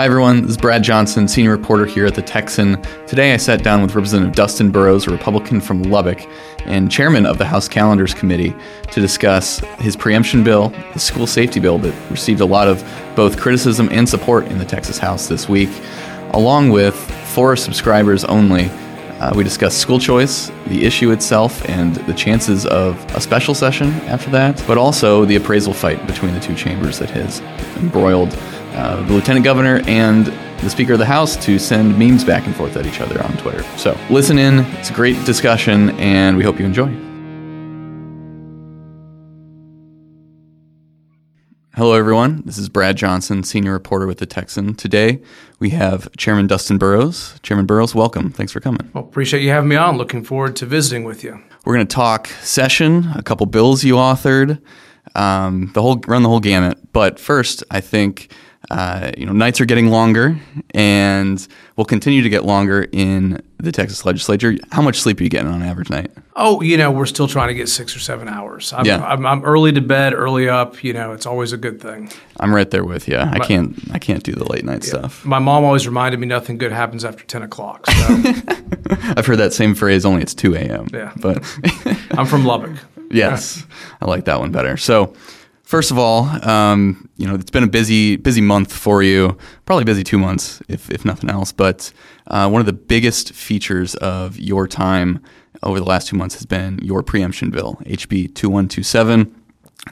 Hi, everyone. This is Brad Johnson, senior reporter here at The Texan. Today I sat down with Representative Dustin Burrows, a Republican from Lubbock and chairman of the House Calendars Committee, to discuss his preemption bill, the school safety bill that received a lot of both criticism and support in the Texas House this week, along with for subscribers only. Uh, we discussed school choice, the issue itself, and the chances of a special session after that, but also the appraisal fight between the two chambers that has embroiled uh, the lieutenant governor and the Speaker of the House to send memes back and forth at each other on Twitter. So listen in. It's a great discussion, and we hope you enjoy. Hello, everyone. This is Brad Johnson, senior reporter with the Texan. Today, we have Chairman Dustin Burrows. Chairman Burrows, welcome. Thanks for coming. Well, appreciate you having me on. Looking forward to visiting with you. We're going to talk session, a couple bills you authored, um, the whole run the whole gamut. But first, I think uh, you know, nights are getting longer and will continue to get longer in the Texas legislature. How much sleep are you getting on average night? Oh, you know, we're still trying to get six or seven hours. I'm, Yeah. I'm, I'm early to bed, early up. You know, it's always a good thing. I'm right there with you. I can't. I can't do the late night stuff. My mom always reminded me nothing good happens after 10 o'clock. So I've heard that same phrase. Only it's 2 a.m. Yeah. But I'm from Lubbock. yes, I like that one better. So. First of all, um, you know it's been a busy, busy month for you. Probably busy two months, if if nothing else. But uh, one of the biggest features of your time over the last two months has been your preemption bill, HB two one two seven.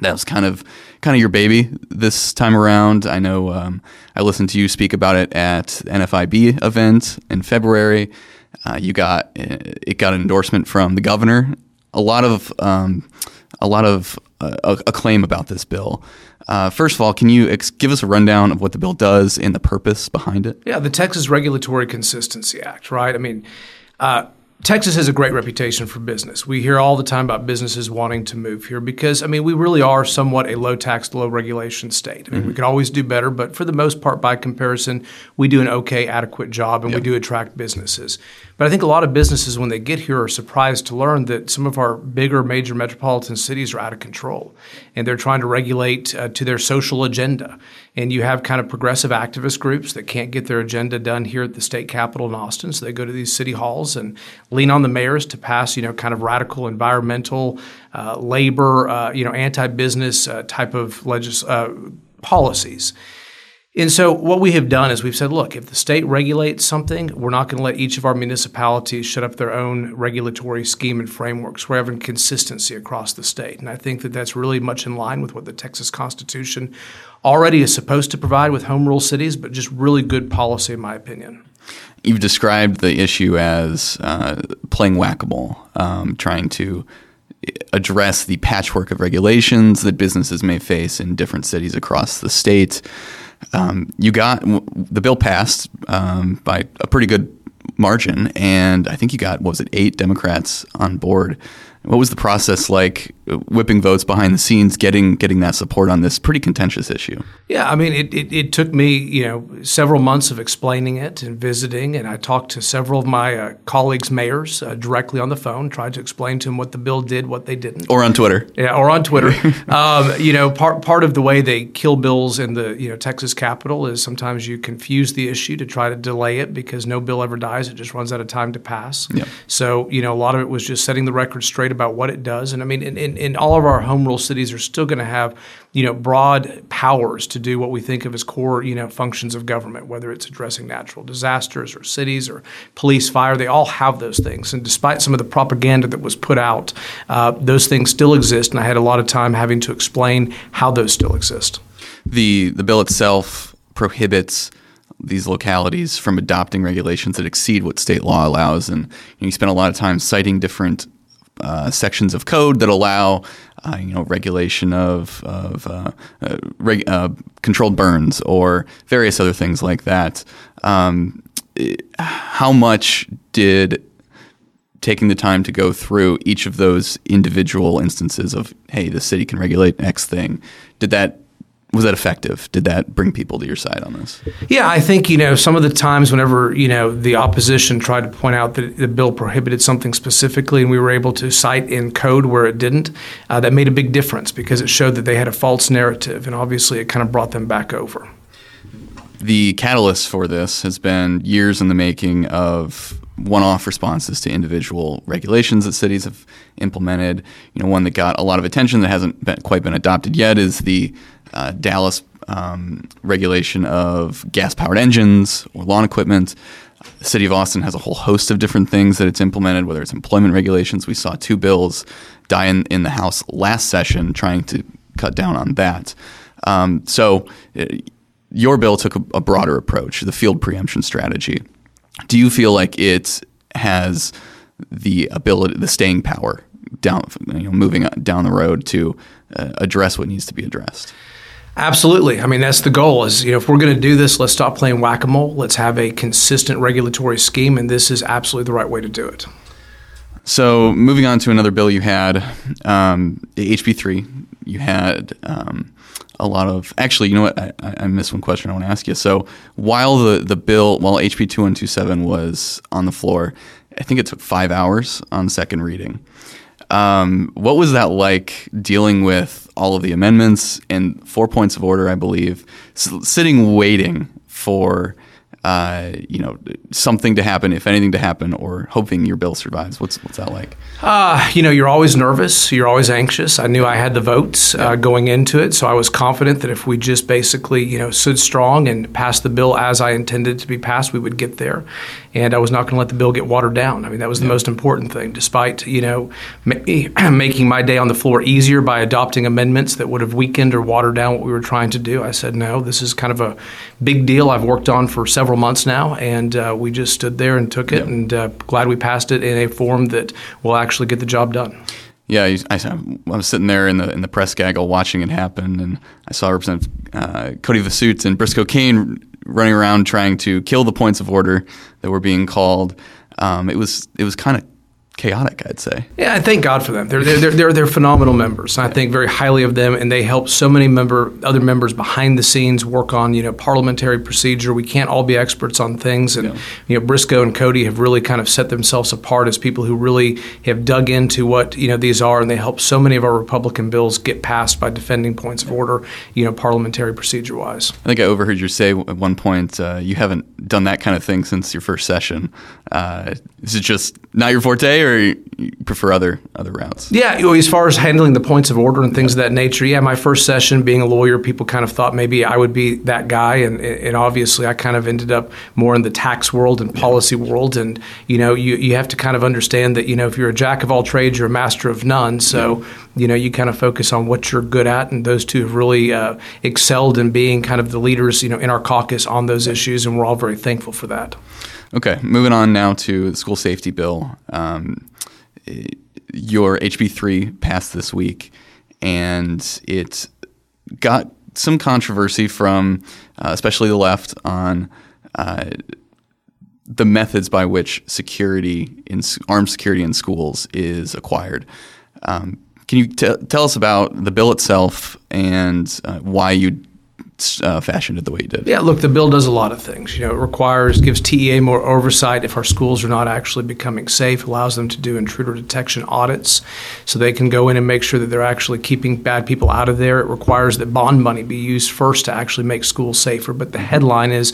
That was kind of kind of your baby this time around. I know um, I listened to you speak about it at NFIB event in February. Uh, you got it got an endorsement from the governor. A lot of um, a lot of uh, acclaim about this bill. Uh, first of all, can you ex- give us a rundown of what the bill does and the purpose behind it? Yeah, the Texas Regulatory Consistency Act, right? I mean, uh, Texas has a great reputation for business. We hear all the time about businesses wanting to move here because, I mean, we really are somewhat a low tax, low regulation state. I mean, we could always do better, but for the most part, by comparison, we do an okay, adequate job and we do attract businesses. But I think a lot of businesses, when they get here, are surprised to learn that some of our bigger major metropolitan cities are out of control and they're trying to regulate uh, to their social agenda. And you have kind of progressive activist groups that can't get their agenda done here at the state capitol in Austin. So they go to these city halls and lean on the mayors to pass, you know, kind of radical environmental, uh, labor, uh, you know, anti-business uh, type of legis- uh, policies. And so, what we have done is we've said, look, if the state regulates something, we're not going to let each of our municipalities set up their own regulatory scheme and frameworks. We're having consistency across the state. And I think that that's really much in line with what the Texas Constitution already is supposed to provide with home rule cities, but just really good policy, in my opinion. You've described the issue as uh, playing whack a mole, um, trying to address the patchwork of regulations that businesses may face in different cities across the state. Um, you got the bill passed um, by a pretty good margin, and I think you got what was it eight Democrats on board. What was the process like, whipping votes behind the scenes, getting getting that support on this pretty contentious issue? Yeah, I mean, it, it, it, took me, you know, several months of explaining it and visiting, and I talked to several of my uh, colleagues, mayors, uh, directly on the phone, tried to explain to them what the bill did, what they didn't, or on Twitter, yeah, or on Twitter. um, you know, part part of the way they kill bills in the you know Texas Capitol is sometimes you confuse the issue to try to delay it because no bill ever dies; it just runs out of time to pass. Yep. So you know, a lot of it was just setting the record straight about what it does, and I mean, in, in, in all of our home rule cities are still going to have you know broad powers to do what we think of as core you know functions of government whether it's addressing natural disasters or cities or police fire they all have those things. And despite some of the propaganda that was put out uh, those things still exist and i had a lot of time having to explain how those still exist. The the bill itself prohibits these localities from adopting regulations that exceed what state law allows. And you, know, you spend a lot of time citing different uh, sections of code that allow uh, you know regulation of of uh, uh reg- uh, controlled burns or various other things like that. Um, how much did taking the time to go through each of those individual instances of hey, the city can regulate X thing, did that was that effective? Did that bring people to your side on this? Yeah, I think you know some of the times whenever you know the opposition tried to point out that the bill prohibited something specifically, and we were able to cite in code where it didn't, uh, that made a big difference because it showed that they had a false narrative, and obviously it kind of brought them back over. the catalyst for this has been years in the making of one-off responses to individual regulations that cities have implemented. You know, one that got a lot of attention that hasn't been, quite been adopted yet is the uh, Dallas um, regulation of gas-powered engines or lawn equipment. The city of Austin has a whole host of different things that it's implemented, whether it's employment regulations. We saw two bills die in, in the House last session trying to cut down on that. Um, so, uh, your bill took a, a broader approach, the field preemption strategy. Do you feel like it has the ability, the staying power down, you know, moving down the road to uh, address what needs to be addressed? Absolutely. I mean, that's the goal. Is you know, if we're going to do this, let's stop playing whack a mole. Let's have a consistent regulatory scheme, and this is absolutely the right way to do it. So, moving on to another bill you had, um, HB three. You had um, a lot of actually. You know what? I, I missed one question I want to ask you. So, while the the bill, while HB two one two seven was on the floor, I think it took five hours on second reading. Um, what was that like dealing with all of the amendments and four points of order, I believe, S- sitting waiting for uh, you know something to happen, if anything to happen, or hoping your bill survives? What's what's that like? Uh, you know, you're always nervous. You're always anxious. I knew I had the votes uh, going into it, so I was confident that if we just basically, you know, stood strong and passed the bill as I intended to be passed, we would get there. And I was not going to let the bill get watered down. I mean, that was the yeah. most important thing. Despite you know ma- making my day on the floor easier by adopting amendments that would have weakened or watered down what we were trying to do, I said no. This is kind of a big deal I've worked on for several months now, and uh, we just stood there and took it. Yeah. And uh, glad we passed it in a form that will actually get the job done. Yeah, I, I, was sitting there in the in the press gaggle watching it happen, and I saw Representative uh, Cody Vasut and Briscoe Cain running around trying to kill the points of order that were being called. Um, it was it was kind of chaotic, I'd say. Yeah, I thank God for them. They're they're they're, they're phenomenal members. I think very highly of them, and they help so many member other members behind the scenes work on you know parliamentary procedure. We can't all be experts on things, and yeah. you know Briscoe and Cody have really kind of set themselves apart as people who really have dug into what you know these are, and they help so many of our Republican bills get passed by defending points of order, you know, parliamentary procedure wise. I think I overheard you say at one point uh, you haven't done that kind of thing since your first session. Uh, is it just not your forte? or you prefer other other routes? Yeah, as far as handling the points of order and things yeah. of that nature, yeah. My first session, being a lawyer, people kind of thought maybe I would be that guy, and and obviously I kind of ended up more in the tax world and policy world, and you know you you have to kind of understand that you know if you're a jack of all trades, you're a master of none. So yeah. you know you kind of focus on what you're good at, and those two have really uh, excelled in being kind of the leaders, you know, in our caucus on those issues, and we're all very thankful for that. Okay, moving on now to the school safety bill. Um, your HB3 passed this week, and it got some controversy from uh, especially the left on uh, the methods by which security in armed security in schools is acquired. Um, can you t- tell us about the bill itself and uh, why you uh, fashioned it the way you did. Yeah, look, the bill does a lot of things. You know, it requires, gives TEA more oversight if our schools are not actually becoming safe, allows them to do intruder detection audits so they can go in and make sure that they're actually keeping bad people out of there. It requires that bond money be used first to actually make schools safer. But the headline is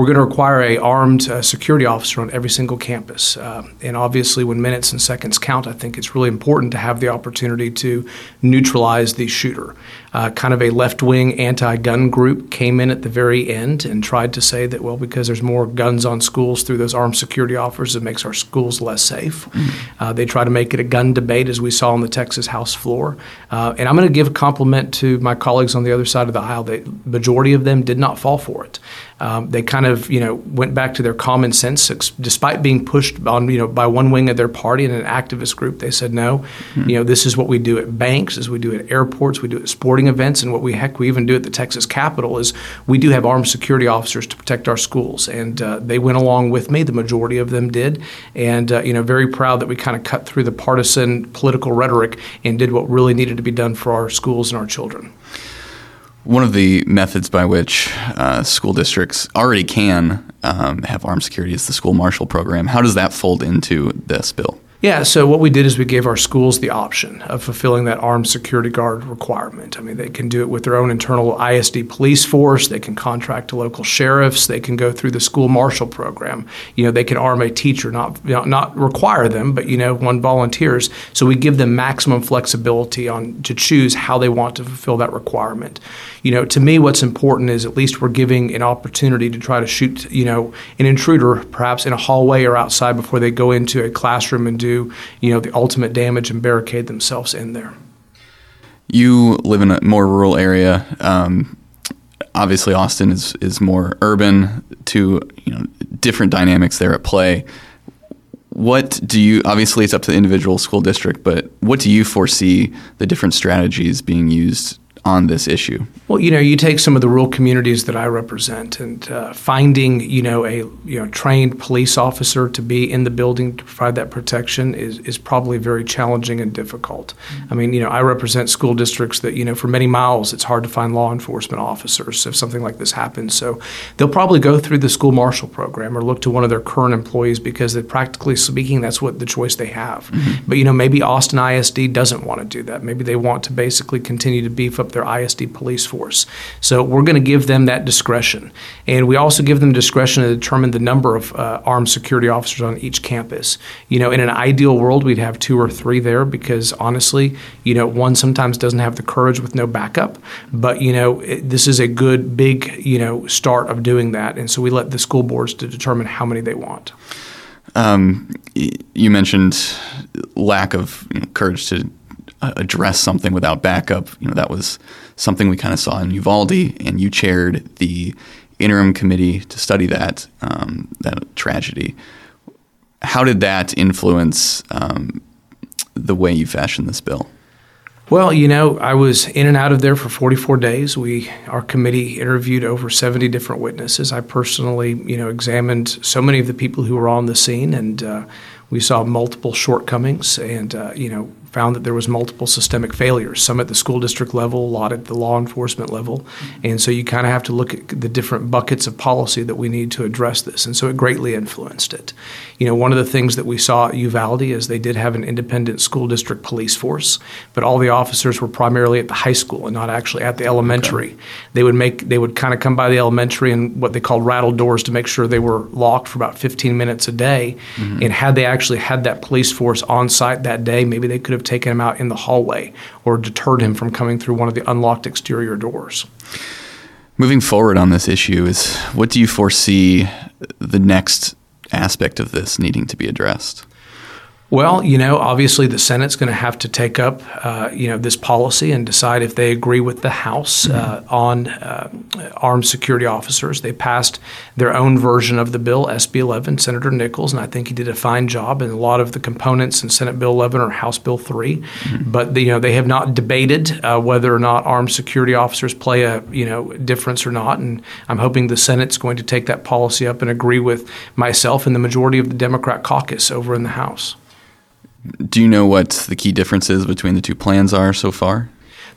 we're going to require a armed uh, security officer on every single campus. Uh, and obviously, when minutes and seconds count, I think it's really important to have the opportunity to neutralize the shooter. Uh, kind of a left wing anti gun group came in at the very end and tried to say that, well, because there's more guns on schools through those armed security officers, it makes our schools less safe. Mm-hmm. they try to make it a gun debate, as we saw on the Texas House floor. Uh, and I'm going to give a compliment to my colleagues on the other side of the aisle. The majority of them did not fall for it. Um, they kind of, you know, went back to their common sense, despite being pushed on, you know, by one wing of their party and an activist group. They said, no, mm-hmm. you know, this is what we do at banks, as we do at airports, we do at sporting events, and what we heck we even do at the Texas Capitol is we do have armed security officers to protect our schools, and uh, they went along with me. The majority of them did, and uh, you know, very proud that we kind of cut through the partisan political rhetoric and did what really needed to be done for our schools and our children. One of the methods by which uh, school districts already can um, have armed security is the school marshal program. How does that fold into this bill? Yeah, so what we did is we gave our schools the option of fulfilling that armed security guard requirement. I mean, they can do it with their own internal ISD police force, they can contract to local sheriffs, they can go through the school marshal program. You know, they can arm a teacher, not you know, not require them, but you know, one volunteers. So we give them maximum flexibility on to choose how they want to fulfill that requirement. You know, to me what's important is at least we're giving an opportunity to try to shoot, you know, an intruder perhaps in a hallway or outside before they go into a classroom and do you know, the ultimate damage and barricade themselves in there. You live in a more rural area. Um, obviously, Austin is is more urban. To you know, different dynamics there at play. What do you? Obviously, it's up to the individual school district, but what do you foresee the different strategies being used on this issue? Well, you know, you take some of the rural communities that I represent, and uh, finding you know a you know trained police officer to be in the building to provide that protection is is probably very challenging and difficult. I mean, you know, I represent school districts that you know for many miles it's hard to find law enforcement officers if something like this happens. So they'll probably go through the school marshal program or look to one of their current employees because, that practically speaking, that's what the choice they have. Mm-hmm. But you know, maybe Austin ISD doesn't want to do that. Maybe they want to basically continue to beef their ISD police force. So we're going to give them that discretion. And we also give them discretion to determine the number of uh, armed security officers on each campus. You know, in an ideal world, we'd have two or three there because honestly, you know, one sometimes doesn't have the courage with no backup. But, you know, it, this is a good, big, you know, start of doing that. And so we let the school boards to determine how many they want. Um, you mentioned lack of courage to address something without backup. You know, that was something we kind of saw in Uvalde, and you chaired the interim committee to study that um, that tragedy. How did that influence um, the way you fashioned this bill? Well, you know, I was in and out of there for 44 days. We, our committee, interviewed over 70 different witnesses. I personally, you know, examined so many of the people who were on the scene, and uh, we saw multiple shortcomings. And uh, you know, found that there was multiple systemic failures, some at the school district level, a lot at the law enforcement level. And so you kind of have to look at the different buckets of policy that we need to address this. And so it greatly influenced it. You know, one of the things that we saw at Uvalde is they did have an independent school district police force, but all the officers were primarily at the high school and not actually at the elementary. Okay. They would make they would kind of come by the elementary and what they called rattle doors to make sure they were locked for about 15 minutes a day. Mm-hmm. And had they actually had that police force on site that day, maybe they could have have taken him out in the hallway or deterred him from coming through one of the unlocked exterior doors. Moving forward on this issue is what do you foresee the next aspect of this needing to be addressed? Well, you know, obviously the Senate's going to have to take up, uh, you know, this policy and decide if they agree with the House uh, mm-hmm. on uh, armed security officers. They passed their own version of the bill, SB 11, Senator Nichols, and I think he did a fine job. And a lot of the components in Senate Bill 11 or House Bill 3, mm-hmm. but you know they have not debated uh, whether or not armed security officers play a you know difference or not. And I'm hoping the Senate's going to take that policy up and agree with myself and the majority of the Democrat caucus over in the House. Do you know what the key differences between the two plans are so far?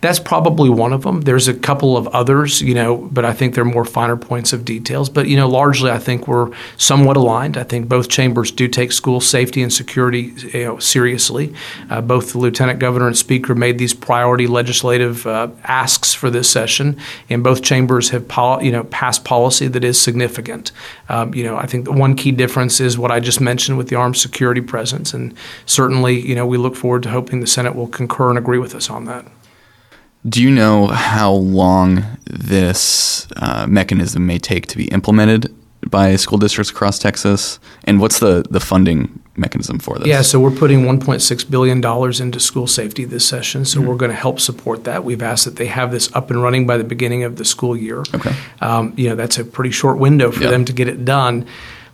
That's probably one of them. There's a couple of others, you know, but I think they're more finer points of details. But, you know, largely I think we're somewhat aligned. I think both chambers do take school safety and security you know, seriously. Uh, both the lieutenant governor and speaker made these priority legislative uh, asks for this session, and both chambers have, pol- you know, passed policy that is significant. Um, you know, I think the one key difference is what I just mentioned with the armed security presence, and certainly, you know, we look forward to hoping the Senate will concur and agree with us on that. Do you know how long this uh, mechanism may take to be implemented by school districts across Texas? And what's the, the funding mechanism for this? Yeah, so we're putting $1.6 billion into school safety this session. So mm-hmm. we're going to help support that. We've asked that they have this up and running by the beginning of the school year. Okay. Um, you know, that's a pretty short window for yep. them to get it done.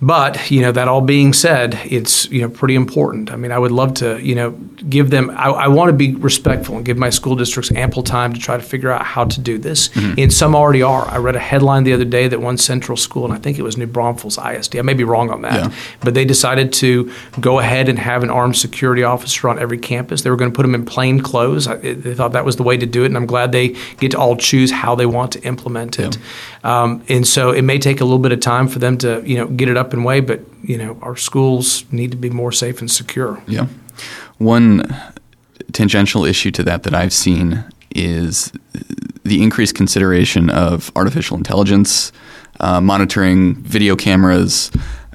But you know that all being said, it's you know pretty important. I mean, I would love to you know give them. I, I want to be respectful and give my school districts ample time to try to figure out how to do this. Mm-hmm. And some already are. I read a headline the other day that one central school, and I think it was New Braunfels ISD. I may be wrong on that, yeah. but they decided to go ahead and have an armed security officer on every campus. They were going to put them in plain clothes. I, they thought that was the way to do it, and I'm glad they get to all choose how they want to implement it. Yeah. Um, and so it may take a little bit of time for them to you know get it up weapon way, but you know our schools need to be more safe and secure. Yeah. One tangential issue to that that I've seen is the increased consideration of artificial intelligence, uh, monitoring video cameras.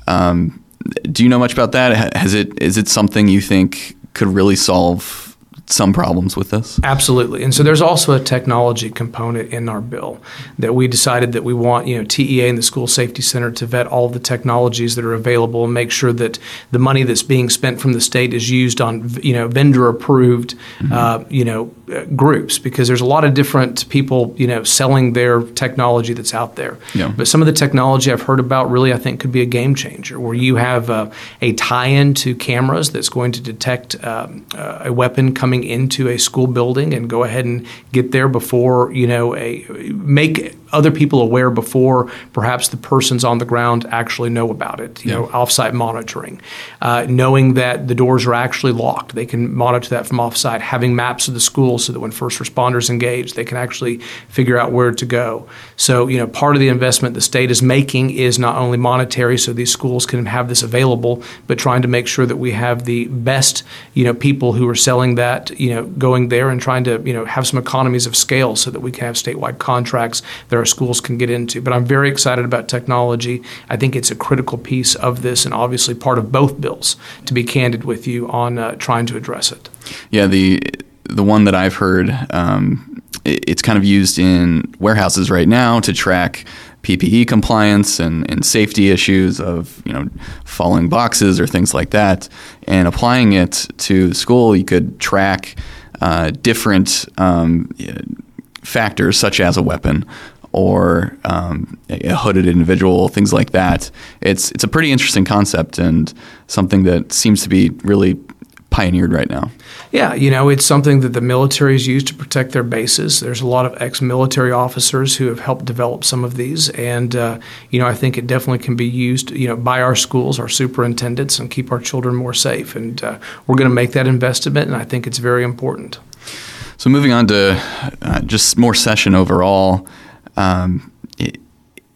Um, do you know much about that? Has it is it something you think could really solve some problems with this? Absolutely. And so there's also a technology component in our bill that we decided that we want, you know, TEA and the School Safety Center to vet all of the technologies that are available and make sure that the money that's being spent from the state is used on, you know, vendor approved, mm-hmm. uh, you know, uh, groups because there's a lot of different people, you know, selling their technology that's out there. Yeah. But some of the technology I've heard about really, I think, could be a game changer where you have uh, a tie-in to cameras that's going to detect um, uh, a weapon coming coming into a school building and go ahead and get there before you know a make other people aware before perhaps the persons on the ground actually know about it. You yeah. know, offsite monitoring, uh, knowing that the doors are actually locked. They can monitor that from offsite. Having maps of the school so that when first responders engage, they can actually figure out where to go. So, you know, part of the investment the state is making is not only monetary, so these schools can have this available, but trying to make sure that we have the best, you know, people who are selling that, you know, going there and trying to, you know, have some economies of scale so that we can have statewide contracts that are our schools can get into. But I'm very excited about technology. I think it's a critical piece of this and obviously part of both bills, to be candid with you, on uh, trying to address it. Yeah, the, the one that I've heard, um, it's kind of used in warehouses right now to track PPE compliance and, and safety issues of you know falling boxes or things like that, and applying it to school, you could track uh, different um, factors such as a weapon or um, a hooded individual, things like that. It's it's a pretty interesting concept and something that seems to be really pioneered right now. Yeah, you know, it's something that the military has used to protect their bases. There's a lot of ex-military officers who have helped develop some of these, and uh, you know, I think it definitely can be used, you know, by our schools, our superintendents, and keep our children more safe. And uh, we're going to make that investment, and I think it's very important. So moving on to uh, just more session overall um, it,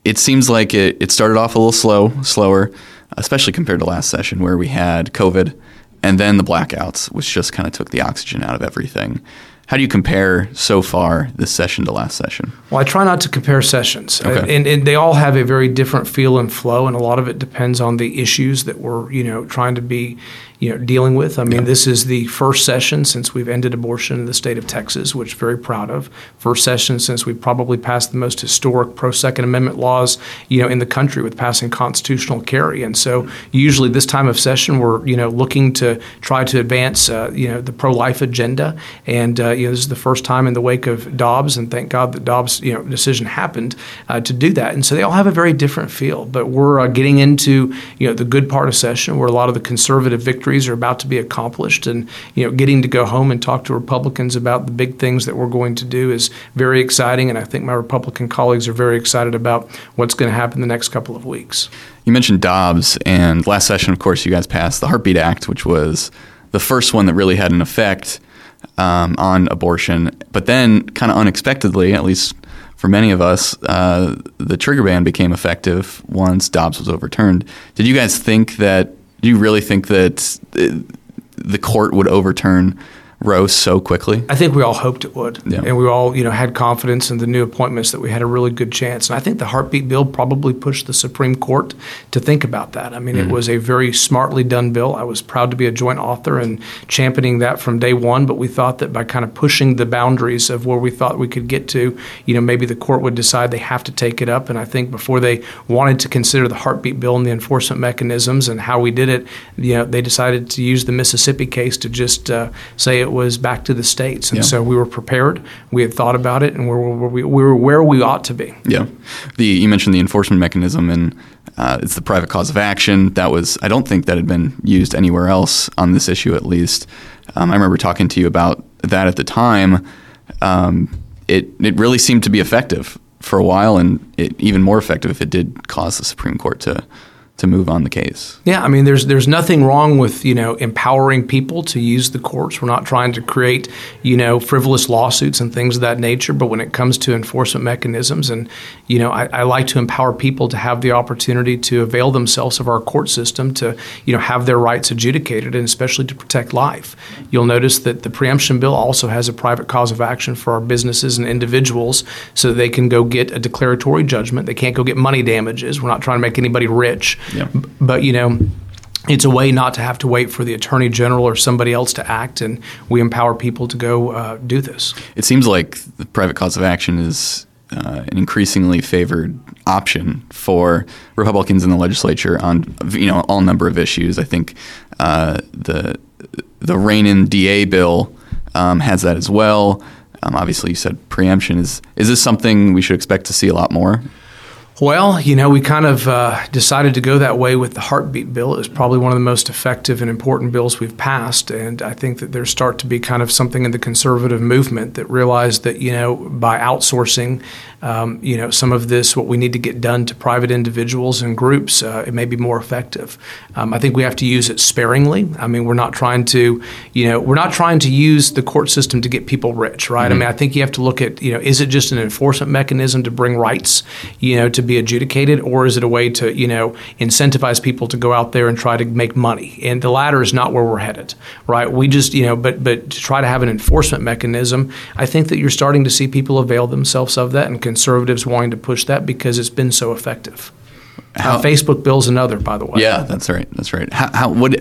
it seems like it, it started off a little slow, slower, especially compared to last session where we had COVID and then the blackouts, which just kind of took the oxygen out of everything. How do you compare so far this session to last session? Well, I try not to compare sessions, okay. and, and, they all have a very different feel and flow, and a lot of it depends on the issues that we're you know trying to be you know dealing with. I mean, yeah. this is the first session since we've ended abortion in the state of Texas, which very proud of. First session since we probably passed the most historic pro Second Amendment laws, you know, in the country with passing constitutional carry. And so, usually this time of session, we're you know looking to try to advance uh, you know the pro life agenda. And uh, you know, this is the first time in the wake of Dobbs, and thank God that Dobbs you know decision happened uh, to do that. And so they all have a very different feel. But we're uh, getting into you know the good part of session where a lot of the conservative victories victories are about to be accomplished, and you know, getting to go home and talk to Republicans about the big things that we're going to do is very exciting, and I think my Republican colleagues are very excited about what's going to happen the next couple of weeks. You mentioned Dobbs, and last session, of course, you guys passed the Heartbeat Act, which was the first one that really had an effect um, on abortion. But then, kind of unexpectedly, at least for many of us, uh, the trigger ban became effective once Dobbs was overturned. Did you guys think that do you really think that the court would overturn Roe so quickly? I think we all hoped it would, yeah. and we all you know had confidence in the new appointments that we had a really good chance. And I think the heartbeat bill probably pushed the Supreme Court to think about that. I mean, mm-hmm. it was a very smartly done bill. I was proud to be a joint author and championing that from day one. But we thought that by kind of pushing the boundaries of where we thought we could get to, you know, maybe the court would decide they have to take it up. And I think before they wanted to consider the heartbeat bill and the enforcement mechanisms and how we did it, you know, they decided to use the Mississippi case to just uh, say it was back to the states, and yeah. so we were prepared. We had thought about it, and we were, we were where we ought to be. Yeah, the you mentioned the enforcement mechanism, and uh, it's the private cause of action. That was I don't think that had been used anywhere else on this issue, at least. Um, I remember talking to you about that at the time. Um, it it really seemed to be effective for a while, and it, even more effective if it did cause the Supreme Court to to move on the case. Yeah, I mean, there's there's nothing wrong with you know empowering people to use the courts. We're not trying to create you know frivolous lawsuits and things of that nature. But when it comes to enforcement mechanisms, and you know, I, I like to empower people to have the opportunity to avail themselves of our court system to you know have their rights adjudicated, and especially to protect life. You'll notice that the preemption bill also has a private cause of action for our businesses and individuals, so they can go get a declaratory judgment. They can't go get money damages. We're not trying to make anybody rich. Yeah. But you know, it's a way not to have to wait for the attorney general or somebody else to act, and we empower people to go uh, do this. It seems like the private cause of action is uh, an increasingly favored option for Republicans in the legislature on you know all number of issues. I think uh, the the rein-in DA bill um, has that as well. Um, obviously, you said preemption is is this something we should expect to see a lot more? Well, you know, we kind of uh, decided to go that way with the heartbeat bill. It was probably one of the most effective and important bills we've passed, and I think that there start to be kind of something in the conservative movement that realized that you know by outsourcing, um, you know, some of this what we need to get done to private individuals and groups, uh, it may be more effective. Um, I think we have to use it sparingly. I mean, we're not trying to, you know, we're not trying to use the court system to get people rich, right? Mm-hmm. I mean, I think you have to look at, you know, is it just an enforcement mechanism to bring rights, you know, to be adjudicated, or is it a way to, you know, incentivize people to go out there and try to make money? And the latter is not where we're headed, right? We just, you know, but but to try to have an enforcement mechanism, I think that you're starting to see people avail themselves of that, and conservatives wanting to push that because it's been so effective. How- uh, Facebook bill's another, by the way. Yeah, that's right. That's right. How, how what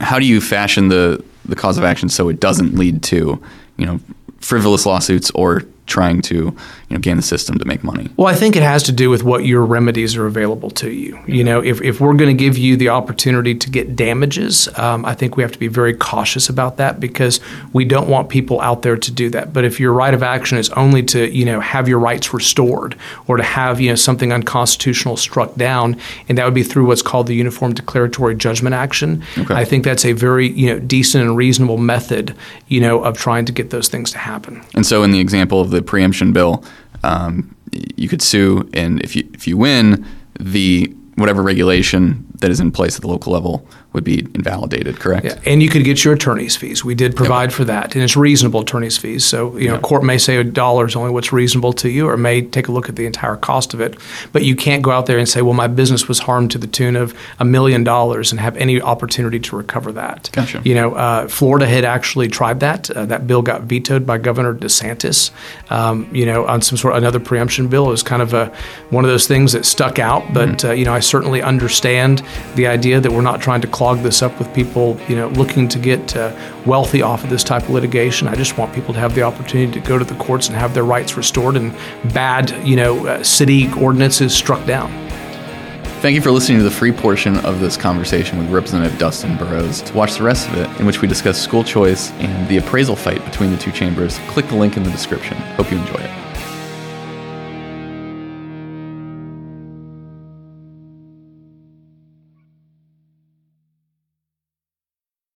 how do you fashion the the cause of action so it doesn't lead to you know frivolous lawsuits or trying to you know game the system to make money? Well, I think it has to do with what your remedies are available to you. You know, if, if we're going to give you the opportunity to get damages, um, I think we have to be very cautious about that because we don't want people out there to do that. But if your right of action is only to, you know, have your rights restored or to have, you know, something unconstitutional struck down, and that would be through what's called the Uniform Declaratory Judgment Action, Okay. I think that's a very, you know, decent and reasonable method, you know, of trying to get those things to happen. And so, in the example of the preemption bill, um, you could sue, and if you if you win, the whatever regulation that is in place at the local level would be invalidated. Correct? Yeah, and you could get your attorney's fees. We did provide for that, and it's reasonable attorney's fees. So you know, court may say a dollar is only what's reasonable to you, or may take a look at the entire cost of it. But you can't go out there and say, "Well, my business was harmed to the tune of a million dollars," and have any opportunity to recover that. Gotcha. You know, uh, Florida had actually tried that. Uh, that bill got vetoed by Governor DeSantis. Um, you know, on some sort of another preemption bill. It was kind of a one of those things that stuck out. But uh, you know, I certainly understand the idea that we're not trying to clog this up with people, you know, looking to get uh, wealthy off of this type of litigation. I just want people to have the opportunity to go to the courts and have their rights restored and bad, you know, uh, city ordinances struck down. Thank you for listening to the free portion of this conversation with Representative Dustin Burrows. To watch the rest of it, in which we discuss school choice and the appraisal fight between the two chambers, click the link in the description. Hope you enjoy it.